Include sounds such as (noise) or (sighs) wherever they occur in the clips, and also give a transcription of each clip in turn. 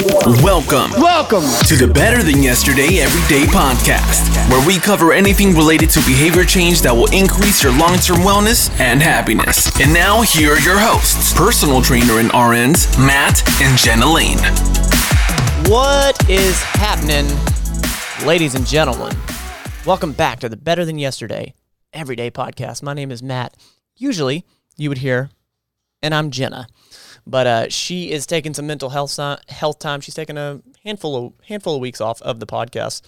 Welcome. Welcome to the Better Than Yesterday Everyday Podcast, where we cover anything related to behavior change that will increase your long term wellness and happiness. And now, here are your hosts personal trainer and RNs, Matt and Jenna Lane. What is happening, ladies and gentlemen? Welcome back to the Better Than Yesterday Everyday Podcast. My name is Matt. Usually, you would hear, and I'm Jenna. But uh, she is taking some mental health health time. She's taking a handful of handful of weeks off of the podcast,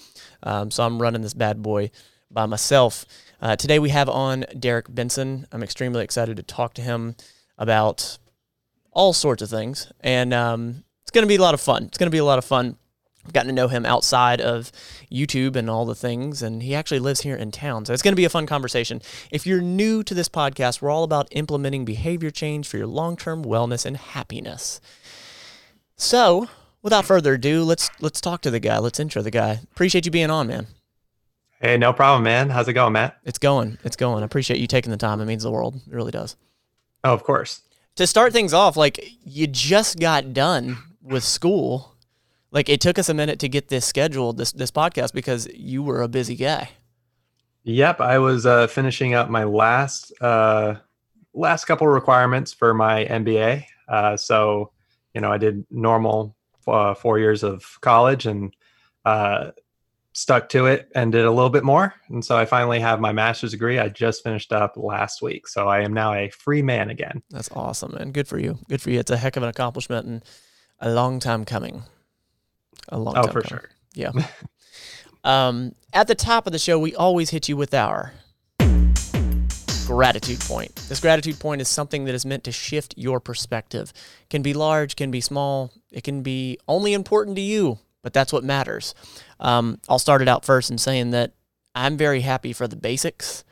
um, so I'm running this bad boy by myself. Uh, today we have on Derek Benson. I'm extremely excited to talk to him about all sorts of things, and um, it's going to be a lot of fun. It's going to be a lot of fun. I've gotten to know him outside of YouTube and all the things, and he actually lives here in town. So it's going to be a fun conversation. If you're new to this podcast, we're all about implementing behavior change for your long term wellness and happiness. So, without further ado, let's let's talk to the guy. Let's intro the guy. Appreciate you being on, man. Hey, no problem, man. How's it going, Matt? It's going. It's going. I appreciate you taking the time. It means the world. It really does. Oh, of course. To start things off, like you just got done with school like it took us a minute to get this scheduled, this this podcast, because you were a busy guy. Yep, I was uh, finishing up my last uh, last couple requirements for my MBA. Uh, so, you know, I did normal uh, four years of college and uh, stuck to it and did a little bit more. And so I finally have my master's degree. I just finished up last week. So I am now a free man again. That's awesome, and Good for you. Good for you. It's a heck of an accomplishment and a long time coming a long oh, time. Oh, for ago. sure. Yeah. (laughs) um, at the top of the show, we always hit you with our gratitude point. This gratitude point is something that is meant to shift your perspective. It can be large, can be small, it can be only important to you, but that's what matters. Um, I'll start it out first in saying that I'm very happy for the basics.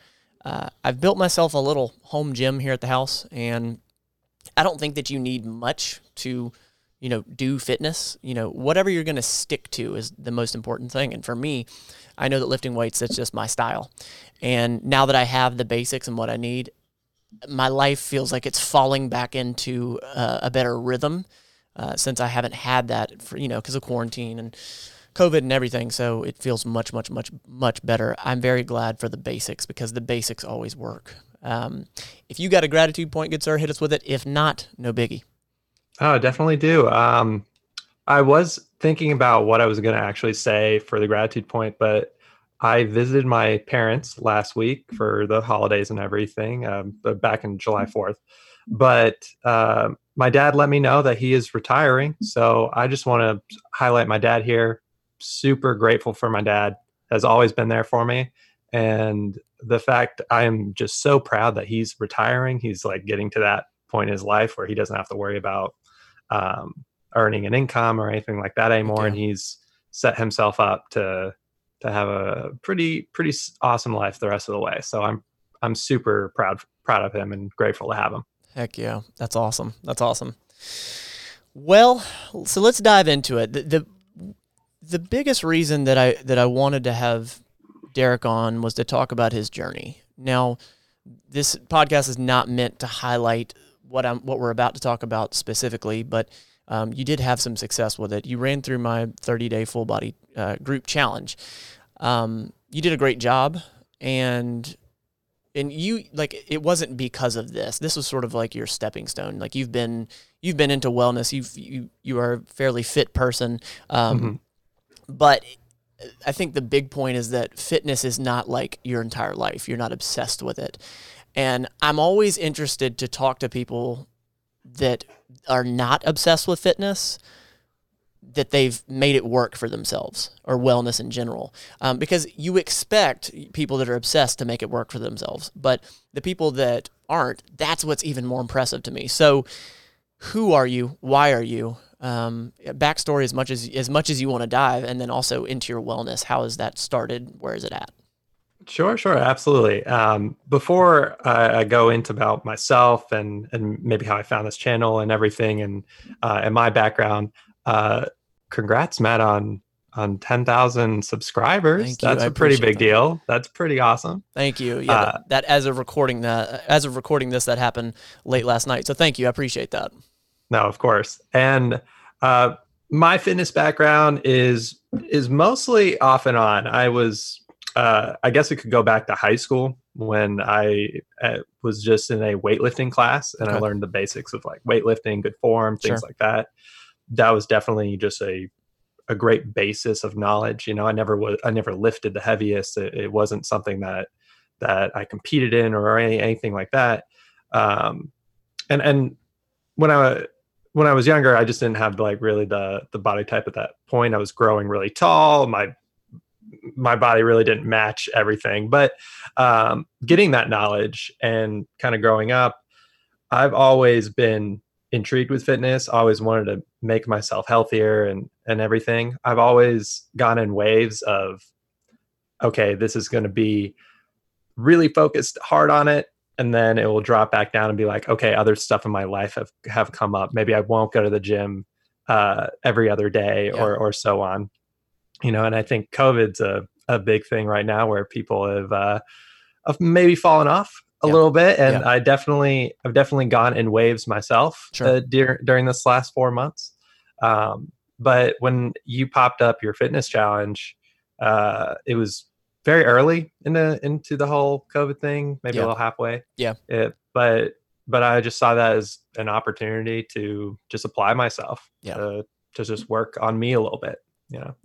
Uh, I've built myself a little home gym here at the house, and I don't think that you need much to you know, do fitness, you know, whatever you're going to stick to is the most important thing. And for me, I know that lifting weights, that's just my style. And now that I have the basics and what I need, my life feels like it's falling back into uh, a better rhythm uh, since I haven't had that for, you know, because of quarantine and COVID and everything. So it feels much, much, much, much better. I'm very glad for the basics because the basics always work. Um, if you got a gratitude point, good sir, hit us with it. If not, no biggie. Oh, definitely do. Um, I was thinking about what I was going to actually say for the gratitude point, but I visited my parents last week for the holidays and everything, um, back in July 4th. But uh, my dad let me know that he is retiring. So I just want to highlight my dad here. Super grateful for my dad, has always been there for me. And the fact I am just so proud that he's retiring. He's like getting to that point in his life where he doesn't have to worry about um, earning an income or anything like that anymore, and he's set himself up to to have a pretty pretty awesome life the rest of the way. So I'm I'm super proud proud of him and grateful to have him. Heck yeah, that's awesome. That's awesome. Well, so let's dive into it. The, the the biggest reason that I that I wanted to have Derek on was to talk about his journey. Now, this podcast is not meant to highlight what I'm what we're about to talk about specifically, but um, you did have some success with it. You ran through my 30 day full body uh, group challenge. Um, you did a great job, and and you like it wasn't because of this. This was sort of like your stepping stone. Like you've been you've been into wellness. You've you you are a fairly fit person, um, mm-hmm. but I think the big point is that fitness is not like your entire life. You're not obsessed with it. And I'm always interested to talk to people that are not obsessed with fitness, that they've made it work for themselves or wellness in general. Um, because you expect people that are obsessed to make it work for themselves. But the people that aren't, that's what's even more impressive to me. So, who are you? Why are you? Um, backstory as much as as much as you want to dive, and then also into your wellness. How has that started? Where is it at? Sure, sure, absolutely. Um, before I, I, go into about myself and and maybe how I found this channel and everything, and uh, and my background, uh, congrats, Matt, on on ten thousand subscribers. That's a pretty big that. deal. That's pretty awesome. Thank you. Yeah, uh, that, that, as of recording that, as of recording this, that happened late last night. So thank you. I appreciate that. No, of course. And uh, my fitness background is is mostly off and on. I was, uh, I guess it could go back to high school when I uh, was just in a weightlifting class and okay. I learned the basics of like weightlifting, good form, things sure. like that. That was definitely just a a great basis of knowledge. You know, I never was, I never lifted the heaviest. It, it wasn't something that that I competed in or any, anything like that. Um, and and when I when I was younger, I just didn't have like really the the body type at that point. I was growing really tall. My my body really didn't match everything. But um, getting that knowledge and kind of growing up, I've always been intrigued with fitness. Always wanted to make myself healthier and and everything. I've always gone in waves of, okay, this is going to be really focused hard on it and then it will drop back down and be like okay other stuff in my life have have come up maybe i won't go to the gym uh, every other day yeah. or or so on you know and i think covid's a, a big thing right now where people have uh have maybe fallen off a yeah. little bit and yeah. i definitely i've definitely gone in waves myself sure. uh, dur- during this last four months um, but when you popped up your fitness challenge uh, it was very early in the into the whole COVID thing, maybe yeah. a little halfway. Yeah. It, but but I just saw that as an opportunity to just apply myself. Yeah. To, to just work on me a little bit. You know.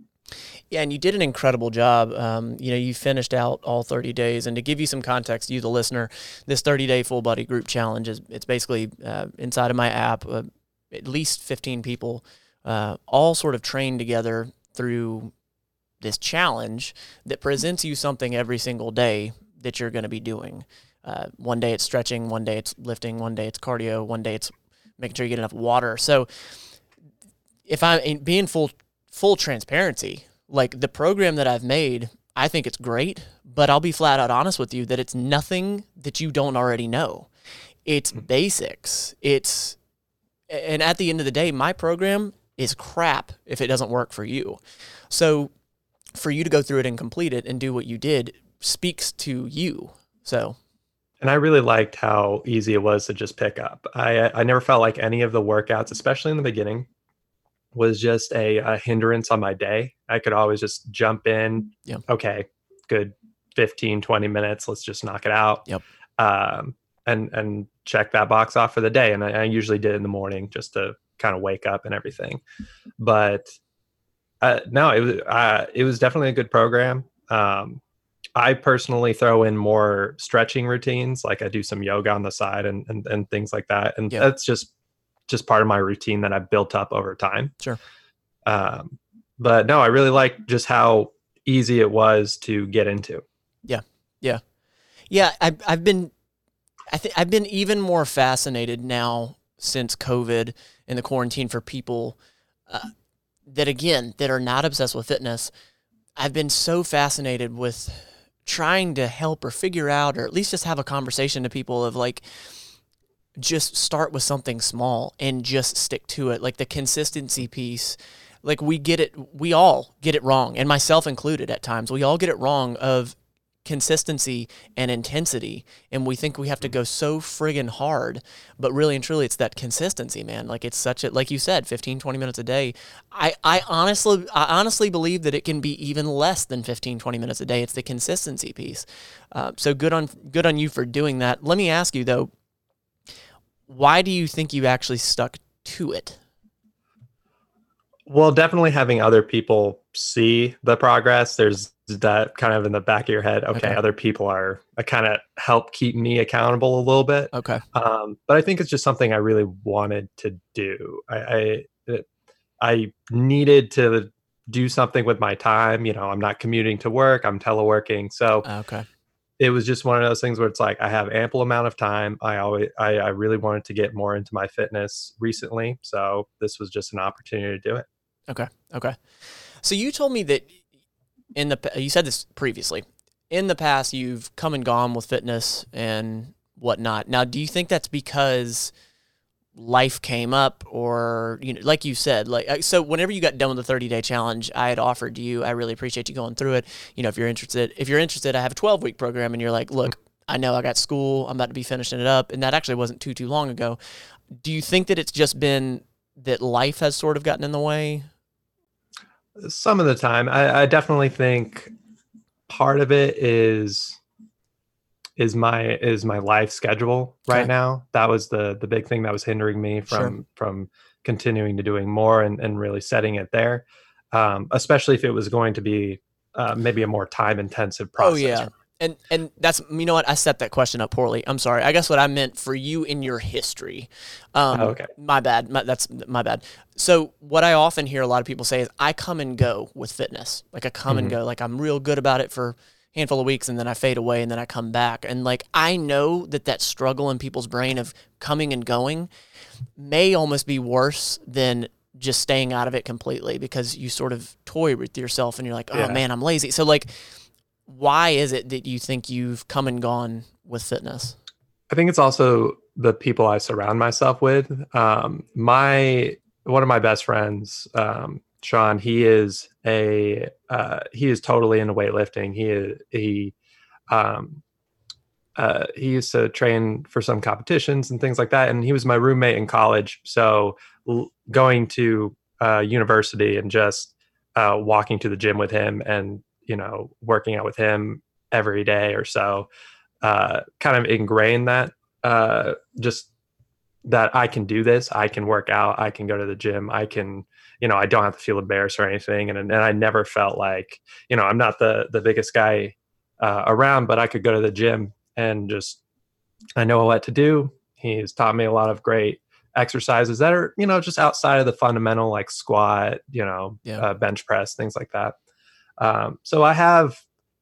Yeah, and you did an incredible job. Um, you know, you finished out all 30 days. And to give you some context, you the listener, this 30 day full body group challenge is it's basically uh, inside of my app. Uh, at least 15 people, uh, all sort of trained together through this challenge that presents you something every single day that you're going to be doing. Uh, one day it's stretching, one day it's lifting, one day it's cardio, one day it's making sure you get enough water. So if I'm being full full transparency, like the program that I've made, I think it's great, but I'll be flat out honest with you that it's nothing that you don't already know. It's hmm. basics. It's and at the end of the day, my program is crap if it doesn't work for you. So for you to go through it and complete it and do what you did speaks to you. So and I really liked how easy it was to just pick up. I I never felt like any of the workouts, especially in the beginning, was just a, a hindrance on my day. I could always just jump in. Yeah. Okay, good 15, 20 minutes. Let's just knock it out. Yep. Um, and and check that box off for the day. And I, I usually did in the morning just to kind of wake up and everything. But uh, no, it was uh, it was definitely a good program. Um, I personally throw in more stretching routines, like I do some yoga on the side and and, and things like that, and yeah. that's just just part of my routine that I've built up over time. Sure. Um, but no, I really like just how easy it was to get into. Yeah, yeah, yeah. I've I've been, I think I've been even more fascinated now since COVID and the quarantine for people. Uh, that again that are not obsessed with fitness i've been so fascinated with trying to help or figure out or at least just have a conversation to people of like just start with something small and just stick to it. Like the consistency piece like we get it we all get it wrong and myself included at times. We all get it wrong of consistency and intensity and we think we have to go so friggin' hard but really and truly it's that consistency man. Like it's such a like you said 15 20 minutes a day. I i honestly i honestly believe that it can be even less than 15 20 minutes a day. It's the consistency piece. Uh, so good on good on you for doing that. Let me ask you though why do you think you actually stuck to it? Well definitely having other people see the progress there's that kind of in the back of your head okay, okay. other people are I kind of help keep me accountable a little bit. Okay. Um, but i think it's just something i really wanted to do. I i, I needed to do something with my time you know i'm not commuting to work i'm teleworking so okay it was just one of those things where it's like i have ample amount of time i always i, I really wanted to get more into my fitness recently so this was just an opportunity to do it okay okay so you told me that in the you said this previously. In the past, you've come and gone with fitness and whatnot. Now, do you think that's because life came up, or you know, like you said, like uh, so? Whenever you got done with the 30 day challenge, I had offered you. I really appreciate you going through it. You know, if you're interested, if you're interested, I have a 12 week program, and you're like, look. I know I got school. I'm about to be finishing it up, and that actually wasn't too too long ago. Do you think that it's just been that life has sort of gotten in the way some of the time. I, I definitely think part of it is is my is my life schedule right Okay. now. That was the the big thing that was hindering me Sure. from from continuing to doing more and, and really setting it there. Um, especially if it was going to be uh, maybe a more time intensive process. Oh yeah. And and that's you know what I set that question up poorly. I'm sorry. I guess what I meant for you in your history. Um, Oh, okay. My bad. My, that's my bad. So what I often hear a lot of people say is I come and go with fitness. Like I come and Mhm. go. Like I'm real good about it for handful of weeks and then I fade away and then I come back. And like I know that that struggle in people's brain of coming and going may almost be worse than just staying out of it completely because you sort of toy with yourself and you're like, oh Yeah. man, I'm lazy. So like why is it that you think you've come and gone with fitness? I think it's also the people I surround myself with. Um, my one of my best friends, um, Sean, he is a uh, he is totally into weightlifting. He is he um, uh, he used to train for some competitions and things like that, and he was my roommate in college. So l- going to uh, university and just uh, walking to the gym with him and you know working out with him every day or so uh, kind of ingrained that uh, just that I can do this. I can work out. I can go to the gym. I can, you know, I don't have to feel embarrassed or anything. And and I never felt like, you know, I'm not the the biggest guy uh, around, but I could go to the gym and just I know what to do. He's taught me a lot of great exercises that are, you know, just outside of the fundamental like squat, you know, Yeah. uh, bench press, things like that. Um, so I have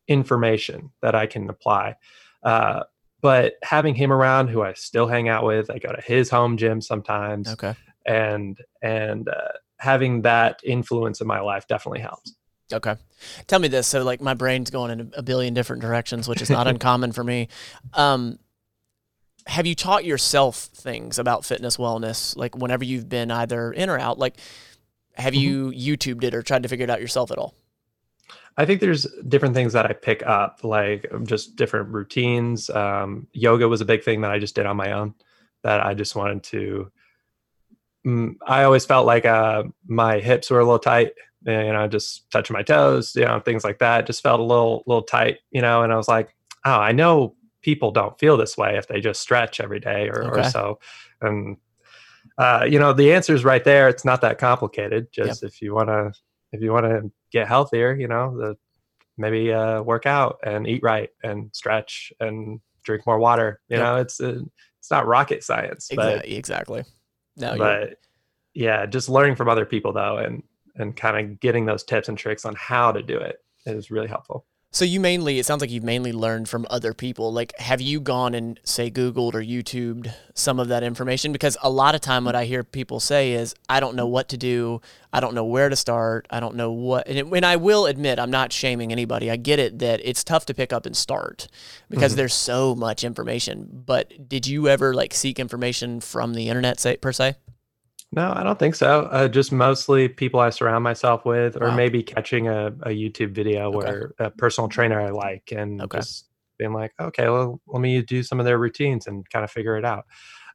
information that I can apply. Uh, but having him around, who I still hang out with, I go to his home gym sometimes, Okay. and and uh, having that influence in my life definitely helps. Okay. Tell me this. So, like, my brain's going in a billion different directions, which is not (laughs) uncommon for me. Um, have you taught yourself things about fitness wellness, like whenever you've been either in or out? Like, have you YouTubed it or tried to figure it out yourself at all? I think there's different things that I pick up, like just different routines. Um, yoga was a big thing that I just did on my own. That I just wanted to. Mm, I always felt like uh, my hips were a little tight, you know, just touching my toes, you know, things like that. Just felt a little, little tight, you know. And I was like, oh, I know people don't feel this way if they just stretch every day or, or so. And uh, you know, the answer is right there. It's not that complicated. Just if you want to, if you want to get healthier, you know, the maybe uh, work out and eat right and stretch and drink more water. You Yep. know, it's uh, it's not rocket science, but Exactly. No, but yeah, just learning from other people though, and and kind of getting those tips and tricks on how to do it is really helpful. So you mainly, it sounds like you've mainly learned from other people. Like, have you gone and say Googled or YouTubed some of that information? Because a lot of time, what I hear people say is, "I don't know what to do. I don't know where to start. I don't know what." And, it, and I will admit, I'm not shaming anybody. I get it that it's tough to pick up and start because Mhm. there's so much information. But did you ever like seek information from the internet, say per se? No, I don't think so. Uh, just mostly people I surround myself with, or Wow. maybe catching a, a YouTube video Okay. where a personal trainer I like and Okay. just being like, okay, well, let me do some of their routines and kind of figure it out.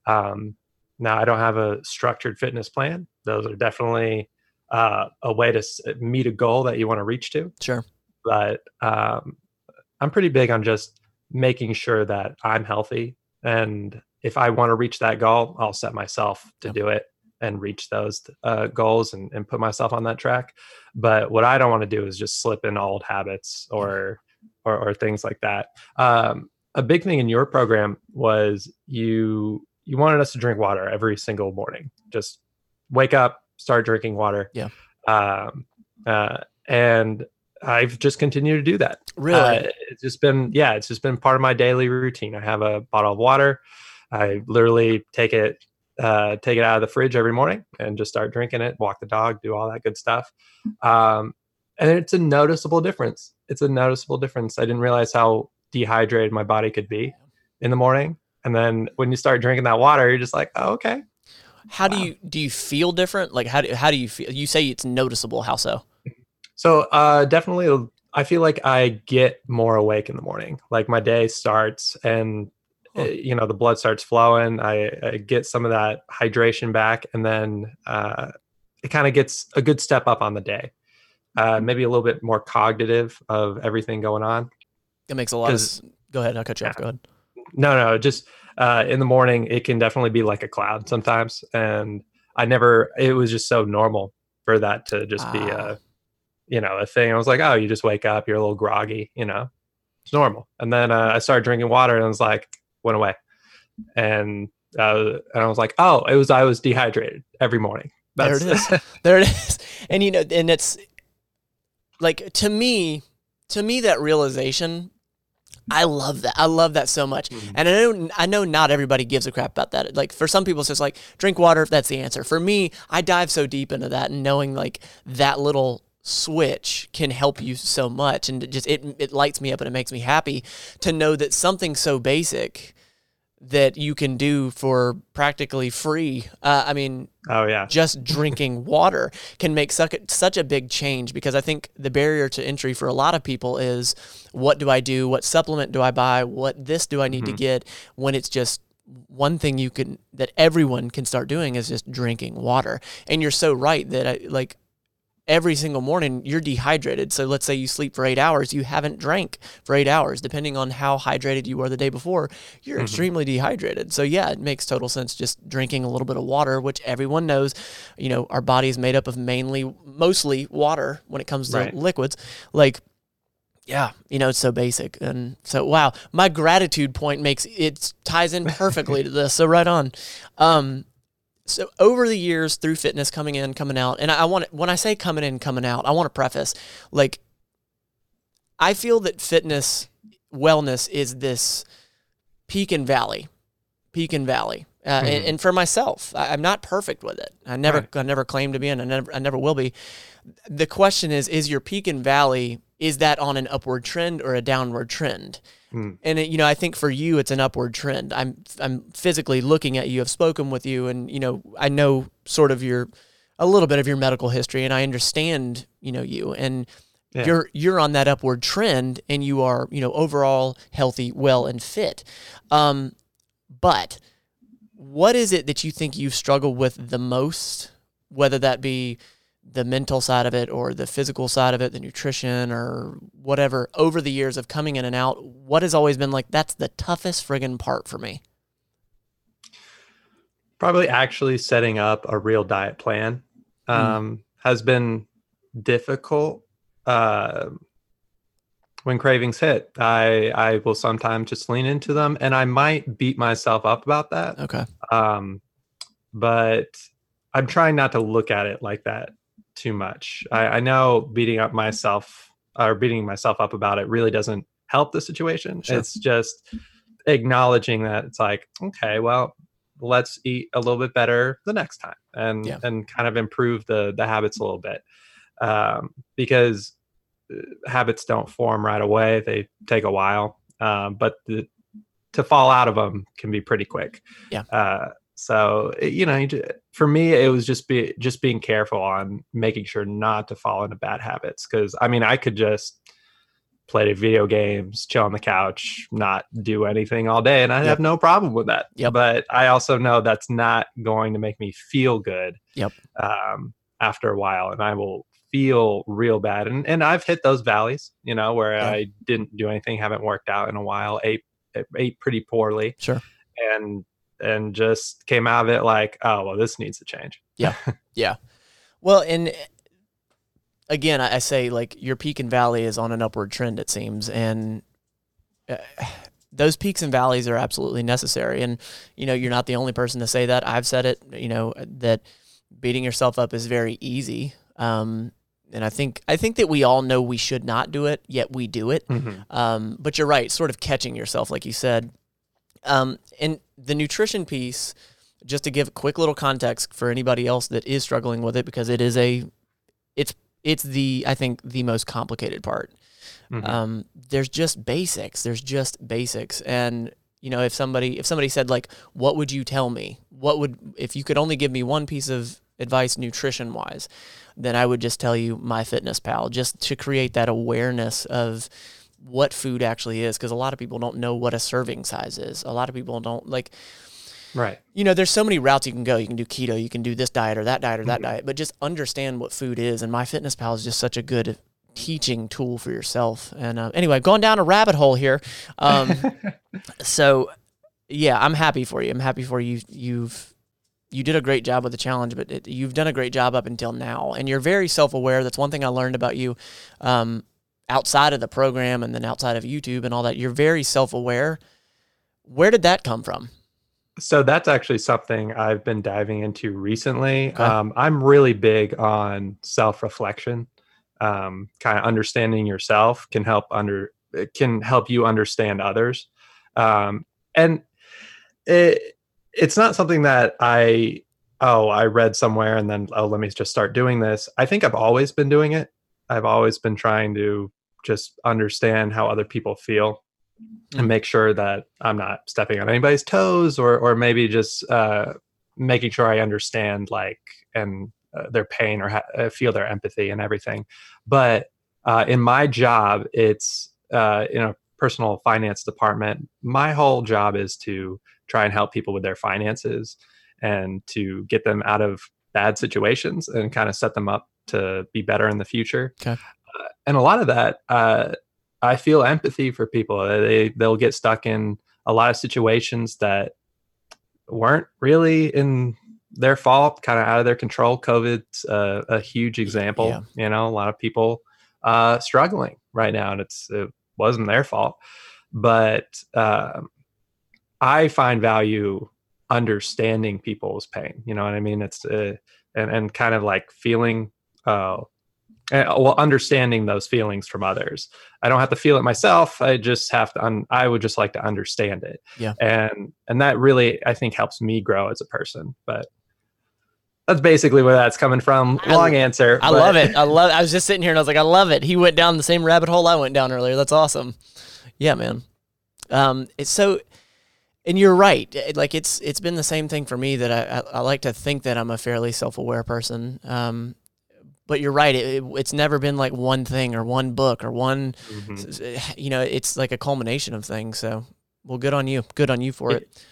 Um, now, I don't have a structured fitness plan. Those are definitely uh, a way to meet a goal that you want to reach to. Sure. But um, I'm pretty big on just making sure that I'm healthy. And if I want to reach that goal, I'll set myself to Yep. do it and reach those uh, goals and, and put myself on that track. But what I don't want to do is just slip in old habits or or, or things like that. Um, a big thing in your program was you you wanted us to drink water every single morning. Just wake up, start drinking water. Yeah. Um, uh, and I've just continued to do that. Really? Uh, it's just been yeah, it's just been part of my daily routine. I have a bottle of water. I literally take it uh, take it out of the fridge every morning and just start drinking it. Walk the dog, do all that good stuff. Um, and it's a noticeable difference. It's a noticeable difference. I didn't realize how dehydrated my body could be in the morning. And then when you start drinking that water, you're just like, oh, okay. How do you do? You feel different? Like how do how do you feel? You say it's noticeable. How so? So uh, definitely, I feel like I get more awake in the morning. Like my day starts, and you know the blood starts flowing. I, I get some of that hydration back, and then uh, it kind of gets a good step up on the day. uh, maybe a little bit more cognitive of everything going on. It makes a lot of. Go ahead. I'll cut you off. Go ahead. No, no, just uh, in the morning, it can definitely be like a cloud sometimes, and I never. It was just so normal for that to just be Ah. a, you know, a thing. I was like, oh, you just wake up, you're a little groggy, you know, it's normal. And then uh, I started drinking water, and I was like, went away, and uh, and I was like, oh, it was I was dehydrated every morning. There it is. (laughs) there it is. And you know, and it's like to me, to me that realization, I love that. I love that so much. Mhm. And I know I know not everybody gives a crap about that. Like for some people it's just like drink water, that's the answer. For me, I dive so deep into that and knowing like that little switch can help you so much and it just it it lights me up and it makes me happy to know that something so basic that you can do for practically free. Uh, I mean, oh yeah, just drinking (laughs) water can make such a, such a big change because I think the barrier to entry for a lot of people is what do I do? What supplement do I buy? What this do I need to Mhm. get when it's just one thing you can that everyone can start doing is just drinking water. And you're so right that I like every single morning you're dehydrated. So let's say you sleep for 8 hours, you haven't drank for 8 hours depending on how hydrated you were the day before, you're Mhm. extremely dehydrated. So yeah, it makes total sense just drinking a little bit of water, which everyone knows, you know, our body is made up of mainly mostly water when it comes to Right. liquids. Like yeah, you know, it's so basic. And so wow, my gratitude point makes it ties in perfectly to this. So right on. Um so over the years through fitness coming in coming out and i, I want when i say coming in coming out i want to preface like i feel that fitness wellness is this peak and valley peak and valley uh, and, Mhm. and for myself I, i'm not perfect with it i never Right. i never claim to be and i never i never will be the question is is your peak and valley is that on an upward trend or a downward trend Mm. and it, you know, I think for you, it's an upward trend. I'm I'm physically looking at you. I've spoken with you, and you know, I know sort of your a little bit of your medical history, and I understand you know you, and Yeah. you're you're on that upward trend, and you are you know overall healthy, well, and fit. Um, but what is it that you think you've struggled with the most, whether that be the mental side of it or the physical side of it, the nutrition or whatever, over the years of coming in and out, what has always been like, that's the toughest friggin' part for me? probably actually setting up a real diet plan Hmm. um, has been difficult uh, when cravings hit i i will sometimes just lean into them and i might beat myself up about that Okay. um, but i'm trying not to look at it like that too much I, I know beating up myself or beating myself up about it really doesn't help the situation Sure. it's just acknowledging that it's like okay well let's eat a little bit better the next time and Yeah. and kind of improve the the habits a little bit um, because uh, habits don't form right away they take a while um, but the, to fall out of them can be pretty quick Yeah. uh, so you know for me it was just be just being careful on making sure not to fall into bad habits because i mean i could just play video games chill on the couch not do anything all day and i Yep. have no problem with that Yep. but i also know that's not going to make me feel good Yep. um, after a while and i will feel real bad and, and i've hit those valleys you know where Yeah. i didn't do anything haven't worked out in a while ate ate pretty poorly Sure. and and just came out of it like oh well this needs to change Yeah. (laughs) yeah. Well, and eh, again, I say like your peak and valley is on an upward trend, it seems. And uh, (sighs) those peaks and valleys are absolutely necessary. And, you know, you're not the only person to say that. I've said it, you know, that beating yourself up is very easy. Um, and I think I think that we all know we should not do it, yet we do it. Um, but you're right, sort of catching yourself, like you said. Um, and the nutrition piece, just to give a quick little context for anybody else that is struggling with it, because it is a, it's it's the I think the most complicated part. Mhm. Um, there's just basics. There's just basics, and you know, if somebody if somebody said like, "What would you tell me? What would if you could only give me one piece of advice nutrition wise?" Then I would just tell you my fitness pal, just to create that awareness of what food actually is, because a lot of people don't know what a serving size is. A lot of people don't like Right. you know, there's so many routes you can go. You can do keto, you can do this diet or that diet or that Mhm. diet, but just understand what food is. And MyFitnessPal is just such a good teaching tool for yourself. And uh, anyway, going down a rabbit hole here. Um, (laughs) so yeah, I'm happy for you. I'm happy for you. You've you did a great job with the challenge, but it, you've done a great job up until now, and you're very self-aware. That's one thing I learned about you. Um, outside of the program and then outside of YouTube and all that, you're very self-aware. Where did that come from? So that's actually something I've been diving into recently. Okay. Um, I'm really big on self-reflection. Um, kind of understanding yourself can help under it can help you understand others. Um, and it it's not something that I oh I read somewhere and then oh let me just start doing this. I think I've always been doing it. I've always been trying to just understand how other people feel and Mm. make sure that I'm not stepping on anybody's toes or or maybe just uh, making sure I understand like and uh, their pain or ha- uh, feel their empathy and everything. But uh, in my job, it's uh, in a personal finance department. My whole job is to try and help people with their finances and to get them out of bad situations and kind of set them up to be better in the future. Okay. Uh, and a lot of that, uh, I feel empathy for people. They they'll get stuck in a lot of situations that weren't really in their fault, kind of out of their control. COVID's uh, a huge example. Yeah. You know, a lot of people uh, struggling right now, and it's it wasn't their fault. But um, I find value understanding people's pain. You know what I mean? It's uh, and and kind of like feeling. Uh, uh, well, understanding those feelings from others. I don't have to feel it myself. I just have to. Un- I would just like to understand it. Yeah. And and that really, I think, helps me grow as a person. But that's basically where that's coming from. I- Long answer. I but- love it. I love. I was just sitting here and I was like, I love it. He went down the same rabbit hole I went down earlier. That's awesome. Yeah, man. Um, it's so, and you're right. Like it's it's been the same thing for me that I I, I like to think that I'm a fairly self aware person. Um, but you're right. It, it, it's never been like one thing or one book or one. Mhm. You know, it's like a culmination of things. So, well, good on you. Good on you for it.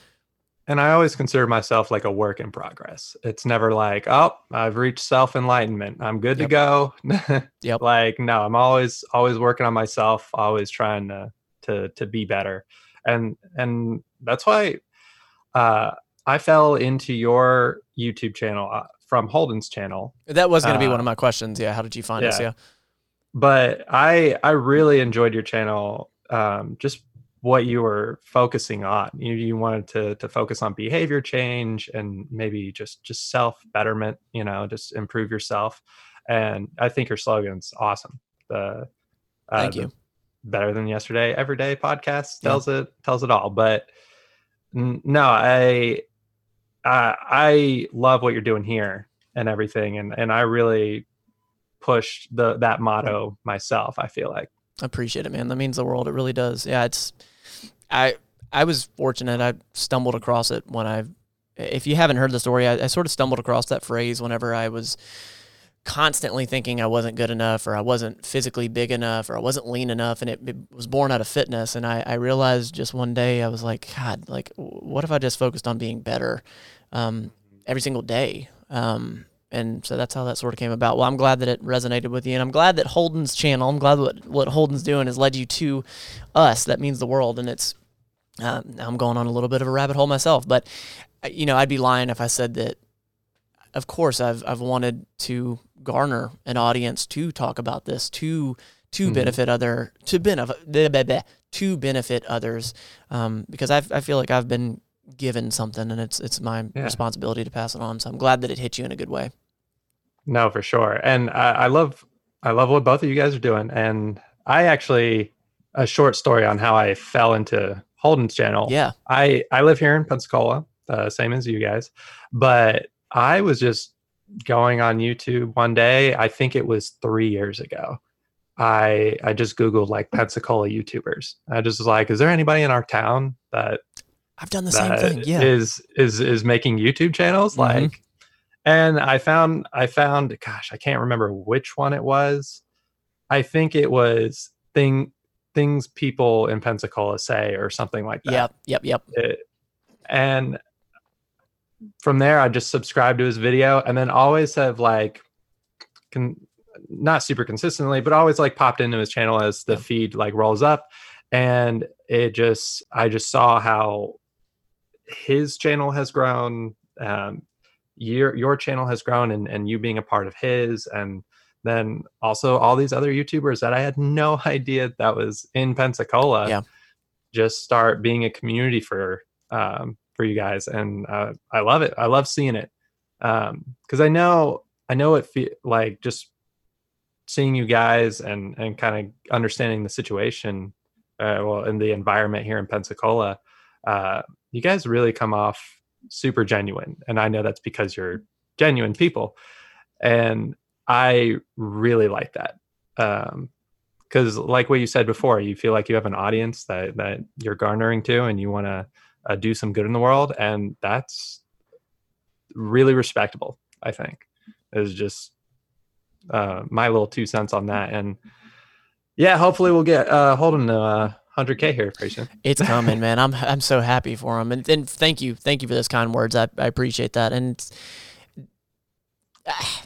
And I always consider myself like a work in progress. It's never like, oh, I've reached self enlightenment. I'm good Yep. to go. (laughs) Yep. Like, no, I'm always always working on myself, always trying to to to be better. And and that's why uh I fell into your YouTube channel uh, from Holden's channel. That was going to be Uh, one of my questions. Yeah. How did you find us? yeah. Yeah. But I I really enjoyed your channel um just what you were focusing on. You you wanted to to focus on behavior change and maybe just just self betterment, you know, just improve yourself. And I think your slogan's awesome. The uh, Thank the you. Better than yesterday, everyday podcast Yeah. tells it tells it all. But n- no, I I I love what you're doing here and everything, and and I really push the that motto myself. I feel like. I appreciate it, man. That means the world. It really does. Yeah, it's I I was fortunate. I stumbled across it when I if you haven't heard the story, I, I sort of stumbled across that phrase whenever I was constantly thinking I wasn't good enough or I wasn't physically big enough or I wasn't lean enough and it, it was born out of fitness and I, I realized just one day I was like God like what if I just focused on being better um, every single day um, and so that's how that sort of came about. Well, I'm glad that it resonated with you, and I'm glad that Holden's channel. I'm glad what what Holden's doing has led you to us. That means the world, and it's. Uh, I'm going on a little bit of a rabbit hole myself, but uh, you know, I'd be lying if I said that. Of course, I've I've wanted to garner an audience to talk about this, to to Mhm. benefit other to benefit to benefit others, um, because I I feel like I've been given something, and it's it's my Yeah. responsibility to pass it on. So I'm glad that it hit you in a good way. No, for sure. And I, I love I love what both of you guys are doing. And I actually a short story on how I fell into Holden's channel. Yeah. I I live here in Pensacola, uh, same as you guys, but I was just going on YouTube one day. I think it was three years ago. I I just googled like Pensacola YouTubers. I just was like, is there anybody in our town that I've done the same thing. Yeah. is is is making YouTube channels Mhm. like and I found I found gosh I can't remember which one it was I think it was thing things people in Pensacola say or something like that Yep. Yep. Yep. It- and from there, I just subscribed to his video and then always have like, can not super consistently, but always like popped into his channel as the feed like rolls up. And it just, I just saw how his channel has grown. Um, your your channel has grown and, and you being a part of his and then also all these other youtubers that i had no (laughs) idea that was in pensacola Yeah. just start being a community for um, for you guys and uh, i love it. I love seeing it. Because i know i know it fe- like just seeing you guys and and kind of understanding the situation uh, well in the environment here in pensacola uh, you guys really come off super genuine and i know that's because you're genuine people and i really like that. Um because like what you said before you feel like you have an audience that that you're garnering to and you want to uh, do some good in the world and that's really respectable i think is just uh my little two cents on that. And yeah hopefully we'll get uh holden to uh 100k here pretty soon. It's coming, (laughs) man. I'm I'm so happy for him, and, and thank you, thank you for those kind words. I, I appreciate that, and ah,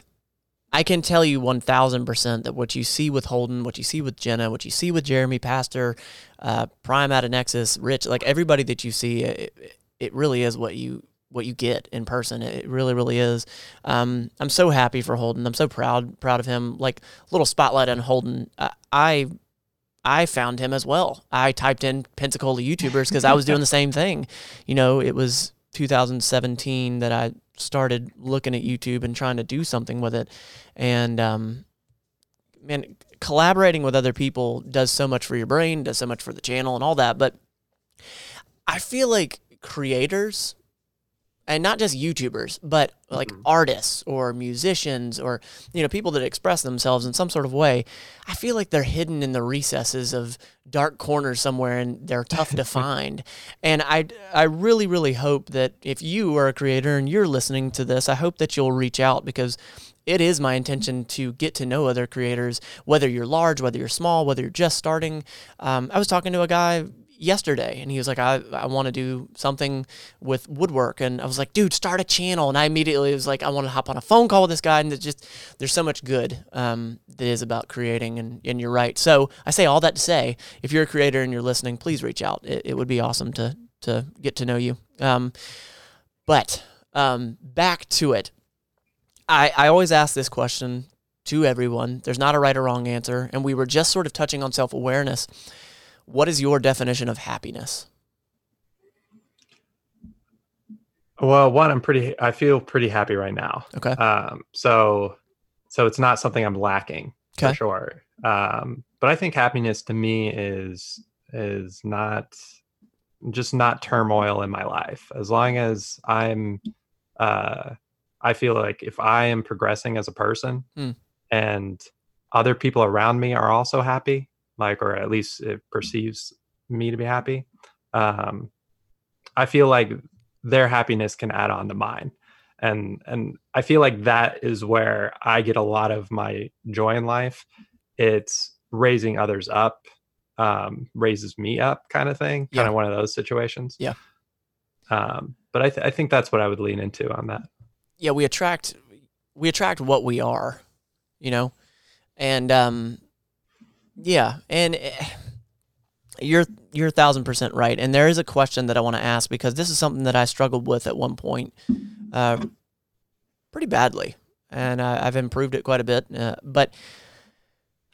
I can tell you one thousand percent that what you see with Holden, what you see with Jenna, what you see with Jeremy Pastor, uh, Prime out of Nexus, Rich, like everybody that you see, it, it really is what you what you get in person. It really, really is. Um, I'm so happy for Holden. I'm so proud proud of him. Like little spotlight on Holden. Uh, I I found him as well. I typed in Pensacola YouTubers because I was doing the same thing. You know, it was 2017 that I started looking at YouTube and trying to do something with it. And um, man, collaborating with other people does so much for your brain, does so much for the channel and all that. But I feel like creators and not just YouTubers, but like Mhm. artists or musicians or you know people that express themselves in some sort of way. I feel like they're hidden in the recesses of dark corners somewhere, and they're tough to (laughs) find. And I I really really hope that if you are a creator and you're listening to this, I hope that you'll reach out because it is my intention to get to know other creators, whether you're large, whether you're small, whether you're just starting. Um, I was talking to a guy yesterday and he was like i, I want to do something with woodwork and i was like dude start a channel and i immediately was like i want to hop on a phone call with this guy and just there's so much good um, that is about creating and, and you're right. So i say all that to say if you're a creator and you're listening please reach out. It, it would be awesome to to get to know you. Um, but um, back to it. I, I always ask this question to everyone. There's not a right or wrong answer and we were just sort of touching on self-awareness what is your definition of happiness? well one i'm pretty i feel pretty happy right now Okay. um so so it's not something i'm lacking Okay. for sure um but i think happiness to me is is not just not turmoil in my life as long as i'm uh i feel like if i am progressing as a person Hmm. and other people around me are also happy like or at least it perceives me to be happy um i feel like their happiness can add on to mine. And and i feel like that is where i get a lot of my joy in life. It's raising others up um raises me up kind of thing kind Yeah. of one of those situations. Yeah. um but I, th- I think that's what i would lean into on that. Yeah, we attract we attract what we are, you know, and um, yeah, and eh, you're you're a thousand percent right. And there is a question that I want to ask because this is something that I struggled with at one point, uh, pretty badly, and I, I've improved it quite a bit. Uh, but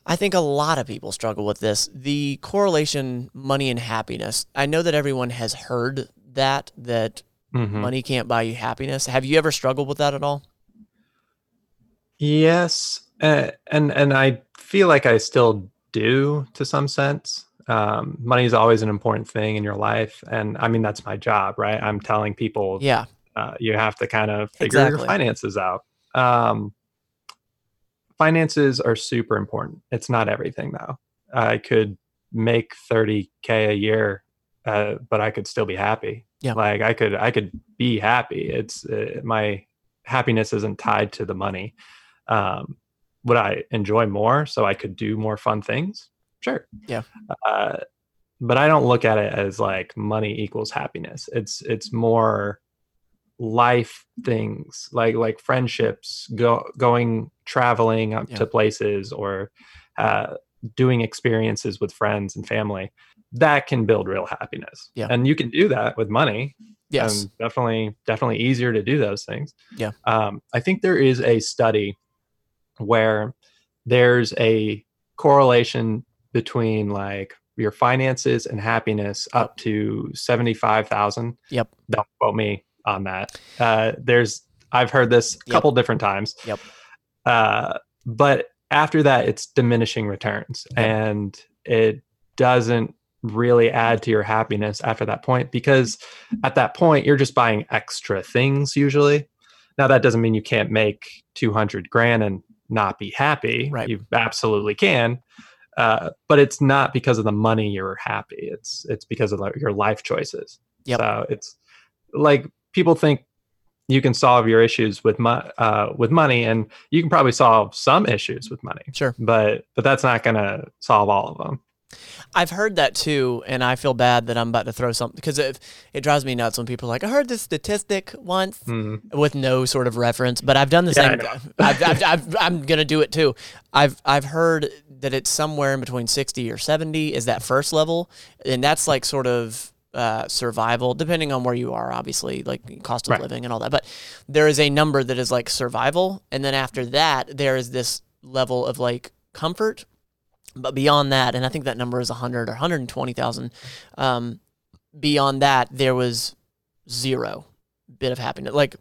I think a lot of people struggle with this. The correlation money and happiness. I know that everyone has heard that that Mhm. money can't buy you happiness. Have you ever struggled with that at all? Yes, uh, and and I feel like I still do to some sense. Um, money is always an important thing in your life, and I mean that's my job, right? I'm telling people Yeah. uh, you have to kind of figure your finances out. Um, finances are super important. It's not everything though. I could make 30k a year, uh, but I could still be happy. Yeah. Like I could, I could be happy. It's uh, my happiness isn't tied to the money. Um, would I enjoy more so I could do more fun things? Sure. Yeah. Uh, but I don't look at it as like money equals happiness. It's it's more life things like like friendships go going traveling up Yeah. to places or uh, doing experiences with friends and family that can build real happiness Yeah. and you can do that with money Yes. and definitely definitely easier to do those things Yeah. um, i think there is a study where there's a correlation between like your finances and happiness up to 75000 Yep. don't quote me on that uh, there's i've heard this a Yep. couple different times Yep. uh, but after that it's diminishing returns Yep. and it doesn't really add to your happiness after that point because at that point you're just buying extra things usually now that doesn't mean you can't make 200 grand and not be happy Right. you absolutely can uh, but it's not because of the money you're happy it's it's because of your life choices Yep. so it's like people think you can solve your issues with mo- uh, with money and you can probably solve some issues with money Sure. but but that's not going to solve all of them I've heard that too, and I feel bad that I'm about to throw something because it, it drives me nuts when people are like, I heard this statistic once Mhm. with no sort of reference, but I've done the Yeah, same. know. (laughs) I've, I've, I've, I'm going to do it too. I've, I've heard that it's somewhere in between 60 or 70 is that first level, and that's like sort of uh, survival, depending on where you are, obviously, like cost of Right. living and all that. But there is a number that is like survival, and then after that, there is this level of like comfort. But beyond that, and I think that number is 100 or 120,000. Um, beyond that, there was zero bit of happiness. Like a-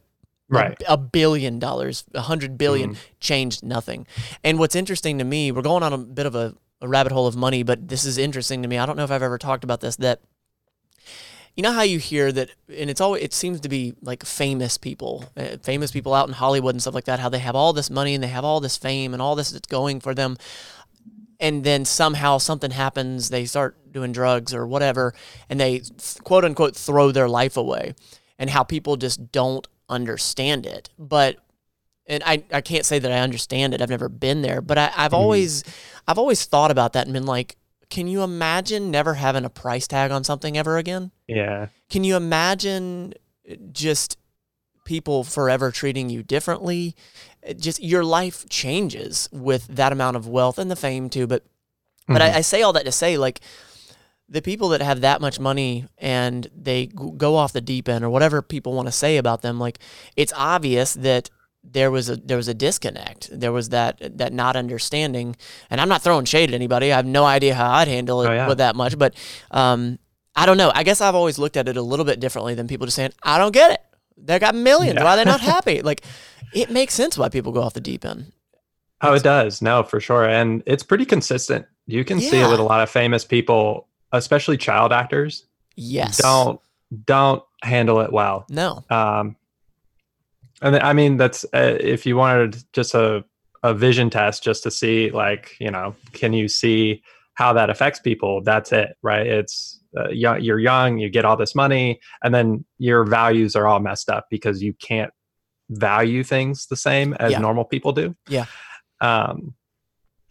right a, billion dollars, a hundred billion Mhm. changed nothing. And what's interesting to me, we're going on a bit of a, a rabbit hole of money, but this is interesting to me. I don't know if I've ever talked about this that you know how you hear that and it's always it seems to be like famous people uh, famous people out in hollywood and stuff like that how they have all this money and they have all this fame and all this that's going for them and then somehow something happens they start doing drugs or whatever and they quote unquote throw their life away and how people just don't understand it but and I, I can't say that I understand it. I've never been there, but I, I've Mhm. always I've always thought about that and been like, can you imagine never having a price tag on something ever again? yeah Can you imagine just people forever treating you differently? It Just your life changes with that amount of wealth and the fame too. But but Mhm. I, I say all that to say like the people that have that much money and they go off the deep end or whatever people want to say about them, like it's obvious that there was a there was a disconnect. There was that that not understanding. And I'm not throwing shade at anybody. I have no idea how I'd handle it Oh, yeah. with that much, but um, I don't know. I guess I've always looked at it a little bit differently than people just saying, "I don't get it. They got millions. Yeah. Why are they not happy?" (laughs) like it makes sense why people go off the deep end. Oh, it does. No, for sure. And it's pretty consistent. You can see it with a lot of famous people, especially child actors, Yes. don't don't handle it well. No. Um and I mean that's uh, if you wanted just a a vision test just to see like, you know, can you see how that affects people? That's it, right? It's uh, you're young, you get all this money, and then your values are all messed up because you can't value things the same as Yeah. normal people do. Yeah. Um,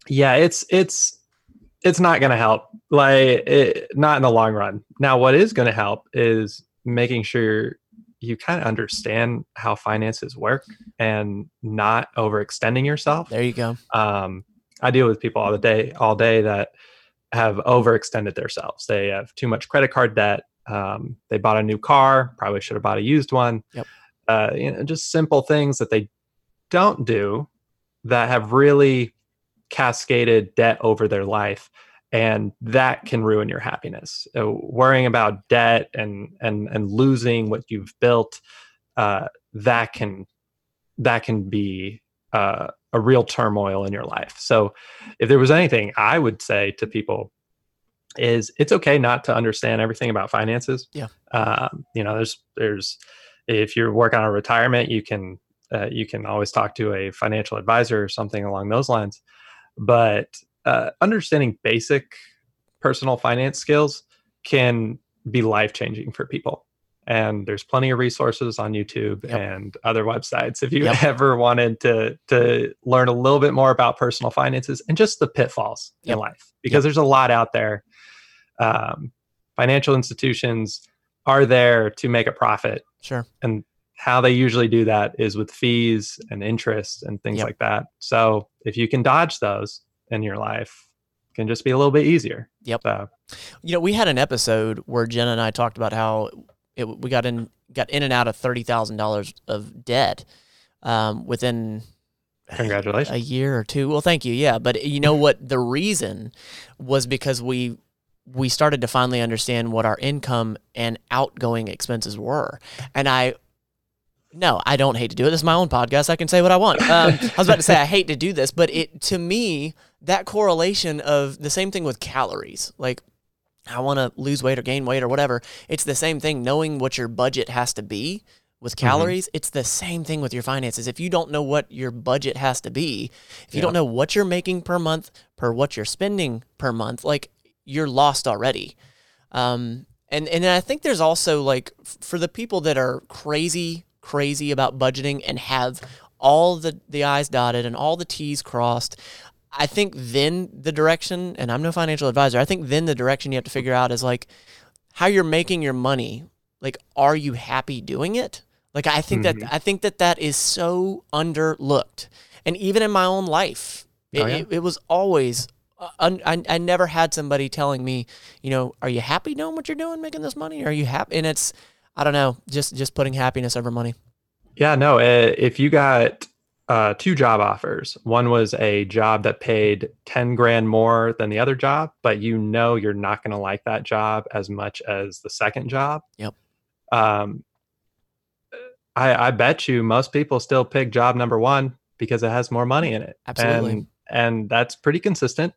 yeah, it's it's it's not going to help. Like, it, not in the long run. Now, what is going to help is making sure you kind of understand how finances work and not overextending yourself There you go. um, I deal with people all the day, all day that have overextended themselves. They have too much credit card debt. Um, they bought a new car, probably should have bought a used one. Yep. Uh, you know, just simple things that they don't do that have really cascaded debt over their life, and that can ruin your happiness. Uh, worrying about debt and and and losing what you've built, uh, that can that can be uh, a real turmoil in your life. So, if there was anything I would say to people, is it's okay not to understand everything about finances. Yeah. Um, you know, there's there's if you're working on a retirement, you can uh, you can always talk to a financial advisor or something along those lines. But uh, understanding basic personal finance skills can be life changing for people. And there's plenty of resources on YouTube Yep. and other websites if you Yep. (laughs) ever wanted to to learn a little bit more about personal finances and just the pitfalls Yep. in life because there's a lot out there. Um, financial institutions are there to make a profit Sure. and how they usually do that is with fees and interest and things like that. So if you can dodge those in your life, it can just be a little bit easier. Yep. So You know, we had an episode where Jenna and I talked about how it, we got in got in and out of thirty thousand dollars of debt um, within congratulations. a year or two. Well, thank you. Yeah, but you know what? The reason was because we we started to finally understand what our income and outgoing expenses were, and I. No, I don't hate to do it. This is my own podcast. I can say what I want. Um, I was about to say I hate to do this, but it to me that correlation of the same thing with calories. Like I want to lose weight or gain weight or whatever. It's the same thing. Knowing what your budget has to be with calories, it's the same thing with your finances. If you don't know what your budget has to be, if you Yeah. don't know what you're making per month, per what you're spending per month, like you're lost already. Um, and and I think there's also like for the people that are crazy crazy about budgeting and have all the the i's dotted and all the t's crossed I think then the direction, and I'm no financial advisor, I think then the direction you have to figure out is like how you're making your money. Like, are you happy doing it? Like, I think Mhm. that I think that that is so underlooked, and even in my own life, it, Oh, yeah? it, it was always. uh, Un, I, I never had somebody telling me, you know, are you happy doing what you're doing, making this money? Are you happy? And it's, I don't know, just just putting happiness over money. Yeah, no. Uh, if you got uh, two job offers, one was a job that paid ten grand more than the other job, but you know you're not going to like that job as much as the second job. Yep. Um, I, I bet you most people still pick job number one because it has more money in it. Absolutely. and, and that's pretty consistent.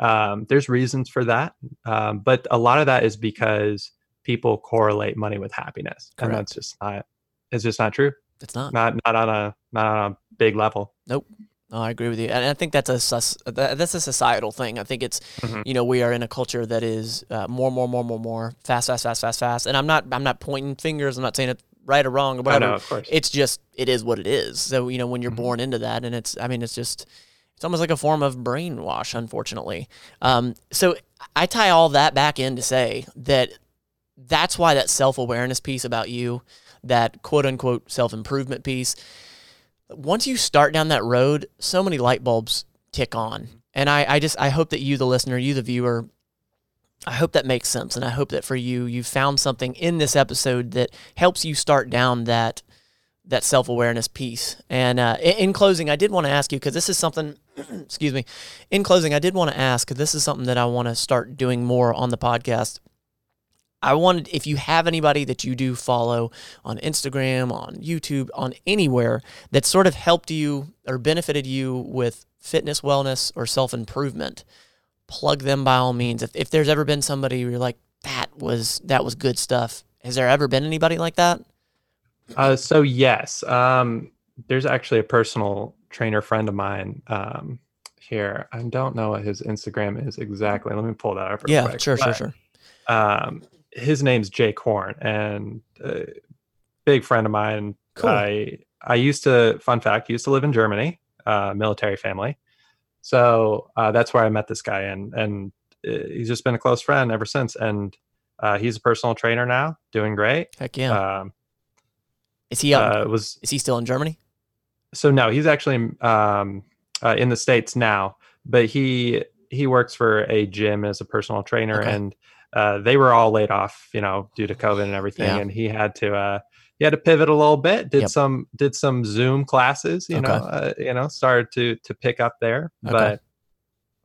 Um, there's reasons for that, um, but a lot of that is because people correlate money with happiness, and that's just not. It's just not true It's not. not not on a not on a big level. No, I agree with you, and I think that's a sus- that's a societal thing. I think it's Mhm. you know we are in a culture that is uh, more, more, more, more, more fast, fast, fast, fast, fast. And I'm not I'm not pointing fingers. I'm not saying it's right or wrong or I whatever. know, of course. It's just it is what it is. So you know when you're Mhm. born into that, and it's I mean it's just it's almost like a form of brainwash, unfortunately. Um, so I tie all that back in to say that that's why that self awareness piece about you, that quote unquote self improvement piece, once you start down that road, so many light bulbs tick on. And I, I just I hope that you, the listener, you, the viewer, I hope that makes sense. And I hope that for you, you found something in this episode that helps you start down that that self awareness piece. And uh, in, in closing, I did want to ask you because this is something. (clears throat) excuse me. In closing, I did want to ask. Because this is something that I want to start doing more on the podcast. I wanted if you have anybody that you do follow on Instagram, on YouTube, on anywhere that sort of helped you or benefited you with fitness, wellness, or self improvement, plug them by all means. If, if there's ever been somebody where you're like, that was that was good stuff. Has there ever been anybody like that? Uh, so yes, um, there's actually a personal trainer friend of mine um, here. I don't know what his Instagram is exactly. Let me pull that up. real Yeah, quick. sure, sure, sure. Um, his name's Jake Horn, and uh, big friend of mine. Cool. I I used to. Fun fact: used to live in Germany, uh, military family. So uh, that's where I met this guy, and and uh, he's just been a close friend ever since. And uh, he's a personal trainer now, doing great. Heck yeah. Um, is he uh, was is he still in Germany? so no, he's actually um, uh, in the states now, but he he works for a gym as a personal trainer, Okay. and uh, they were all laid off, you know, due to COVID and everything, Yeah. and he had to uh, he had to pivot a little bit. Did Yep. some did some Zoom classes, you know, uh, you know, started to to pick up there, Okay. but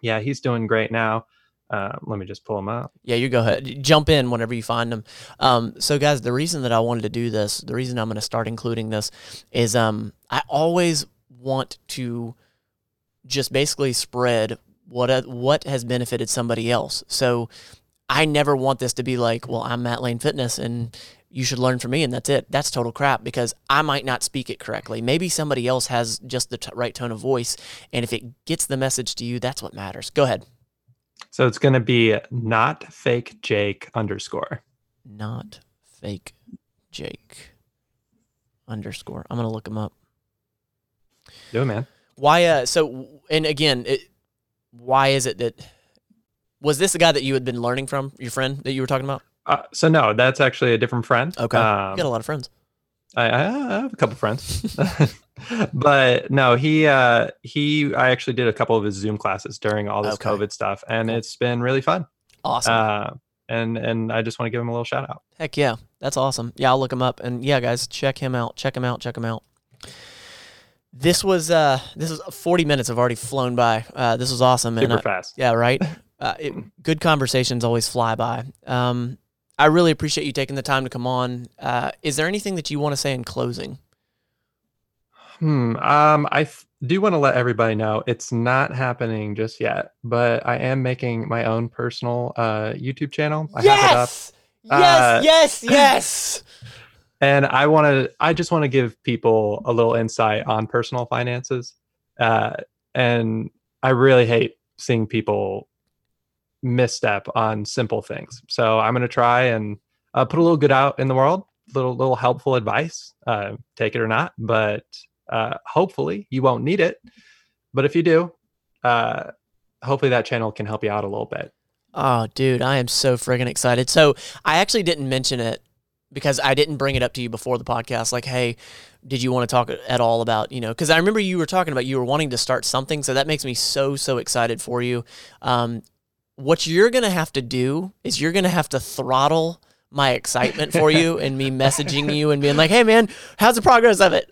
yeah, he's doing great now. Uh, let me just pull him up. Yeah, you go ahead. Jump in whenever you find them. Um, so, guys, the reason that I wanted to do this, the reason I'm going to start including this, is um, I always want to just basically spread what uh, what has benefited somebody else. So, I never want this to be like, well, I'm Matt Lane Fitness and you should learn from me and that's it. That's total crap because I might not speak it correctly. Maybe somebody else has just the t- right tone of voice, and if it gets the message to you, that's what matters. Go ahead. So it's going to be not fake Jake underscore. not fake Jake underscore. I'm gonna look him up. Do it, man. Why? Uh, so and again, it, why is it that was this the guy that you had been learning from? Your friend that you were talking about? Uh, so no, that's actually a different friend. Okay, Um, you got a lot of friends. I, I have a couple friends, (laughs) but no, he uh, he. I actually did a couple of his Zoom classes during all this Okay. COVID stuff, and it's been really fun. Awesome. Uh, and and I just want to give him a little shout out. Heck yeah, that's awesome. Yeah, I'll look him up. And yeah, guys, check him out. Check him out. Check him out. This was uh, this is 40 minutes have already flown by. Uh, this was awesome. and Super I- fast. Yeah, right. (laughs) Uh, it, good conversations always fly by. Um, I really appreciate you taking the time to come on. Uh, is there anything that you want to say in closing? Hmm. Um. I f- do want to let everybody know it's not happening just yet, but I am making my own personal uh YouTube channel. I have it up. yes, Uh, yes, (laughs) yes. and i want to i just want to give people a little insight on personal finances uh, and i really hate seeing people misstep on simple things so i'm going to try and uh, put a little good out in the world little little helpful advice uh, take it or not but uh, hopefully you won't need it but if you do uh, hopefully that channel can help you out a little bit Oh, dude, I am so friggin' excited. So I actually didn't mention it because I didn't bring it up to you before the podcast. Like, hey, did you want to talk at all about, you know, because I remember you were talking about you were wanting to start something. So that makes me so, so excited for you. Um, what you're going to have to do is you're going to have to throttle my excitement for you and me (laughs) messaging you and being like, hey, man, how's the progress of it?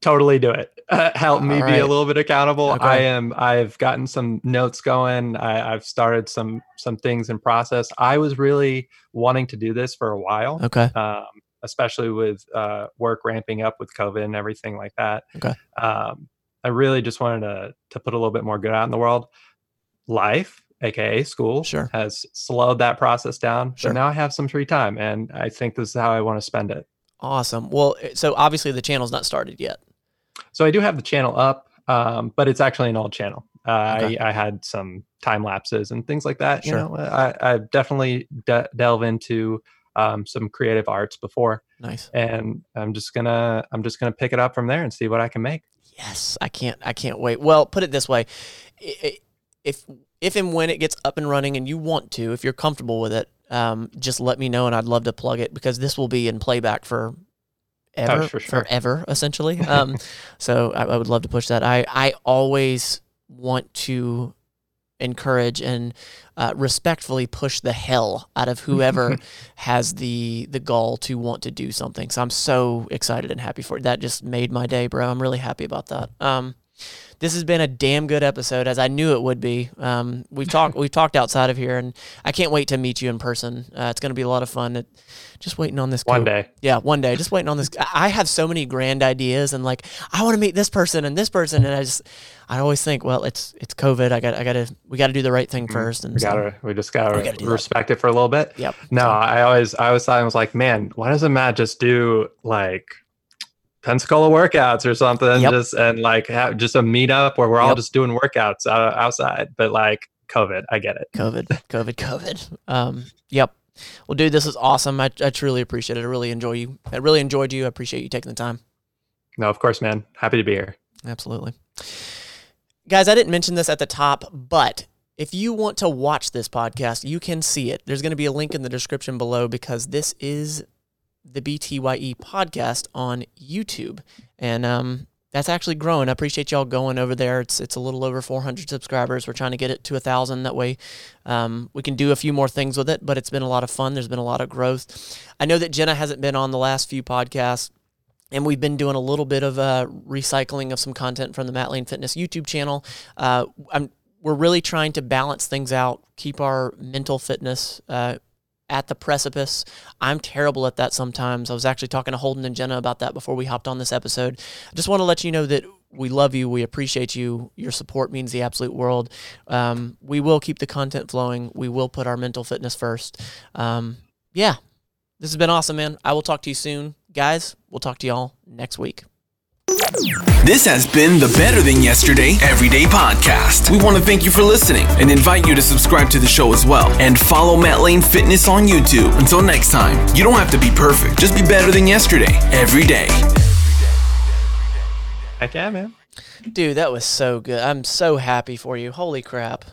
totally do it uh, help me All be a little bit accountable Okay. i am i've gotten some notes going I, i've started some some things in process i was really wanting to do this for a while Okay. um, especially with uh, work ramping up with covid and everything like that Okay. um, i really just wanted to to put a little bit more good out in the world life aka school Sure. has slowed that process down Sure. so now i have some free time and i think this is how i want to spend it Awesome. Well, so obviously the channel's not started yet. So I do have the channel up, um, but it's actually an old channel. Uh, Okay. I, I had some time lapses and things like that. Sure. You know, I, I definitely de- delve into um, some creative arts before, Nice. and I'm just gonna I'm just gonna pick it up from there and see what I can make. Yes, I can't. I can't wait. Well, put it this way: I- I- if if and when it gets up and running, and you want to, if you're comfortable with it, um, just let me know, and I'd love to plug it because this will be in playback for ever, Oh, for sure. forever, essentially. Um, (laughs) so I, I would love to push that. I I always want to encourage and uh, respectfully push the hell out of whoever (laughs) has the the gall to want to do something. So I'm so excited and happy for it. That just made my day, bro. I'm really happy about that. Um, this has been a damn good episode, as I knew it would be. Um, we've talked we've talked outside of here, and I can't wait to meet you in person. Uh, it's going to be a lot of fun. It, just waiting on this. One co- day. yeah, one day. Just waiting on this. I have so many grand ideas, and like I want to meet this person and this person, and I just I always think, well, it's it's COVID. I got I got to we got to do the right thing first. And We so- gotta we just gotta, We gotta do that. respect it for a little bit. Yep. No, I always I always thought I was like, man, why doesn't Matt just do like Pensacola workouts or something? Yep. Just and like have just a meetup where we're all Yep. just doing workouts out, outside. But like COVID, I get it. COVID, (laughs) COVID, COVID. Um, yep. Well, dude, this is awesome. I, I truly appreciate it. I really enjoy you. I really enjoyed you. I appreciate you taking the time. No, of course, man. Happy to be here. Absolutely. Guys, I didn't mention this at the top, but if you want to watch this podcast, you can see it. There's going to be a link in the description below because this is the BTYE podcast on YouTube. And um, that's actually growing. I appreciate y'all going over there. It's it's a little over 400 subscribers. We're trying to get it to a thousand. That way, um, we can do a few more things with it. But it's been a lot of fun. There's been a lot of growth. I know that Jenna hasn't been on the last few podcasts and we've been doing a little bit of uh, recycling of some content from the Matt Lane Fitness YouTube channel. Uh, we're really trying to balance things out, keep our mental fitness uh, at the precipice. I'm terrible at that sometimes. I was actually talking to Holden and Jenna about that before we hopped on this episode. I just want to let you know that we love you. We appreciate you. Your support means the absolute world. Um, we will keep the content flowing. We will put our mental fitness first. Um, yeah, this has been awesome, man. I will talk to you soon. Guys, we'll talk to y'all next week. This has been the Better Than Yesterday Everyday Podcast. We want to thank you for listening and invite you to subscribe to the show as well. And follow Matt Lane Fitness on YouTube. Until next time, you don't have to be perfect, just be better than yesterday every day. Heck yeah, man. Dude, that was so good. I'm so happy for you. Holy crap.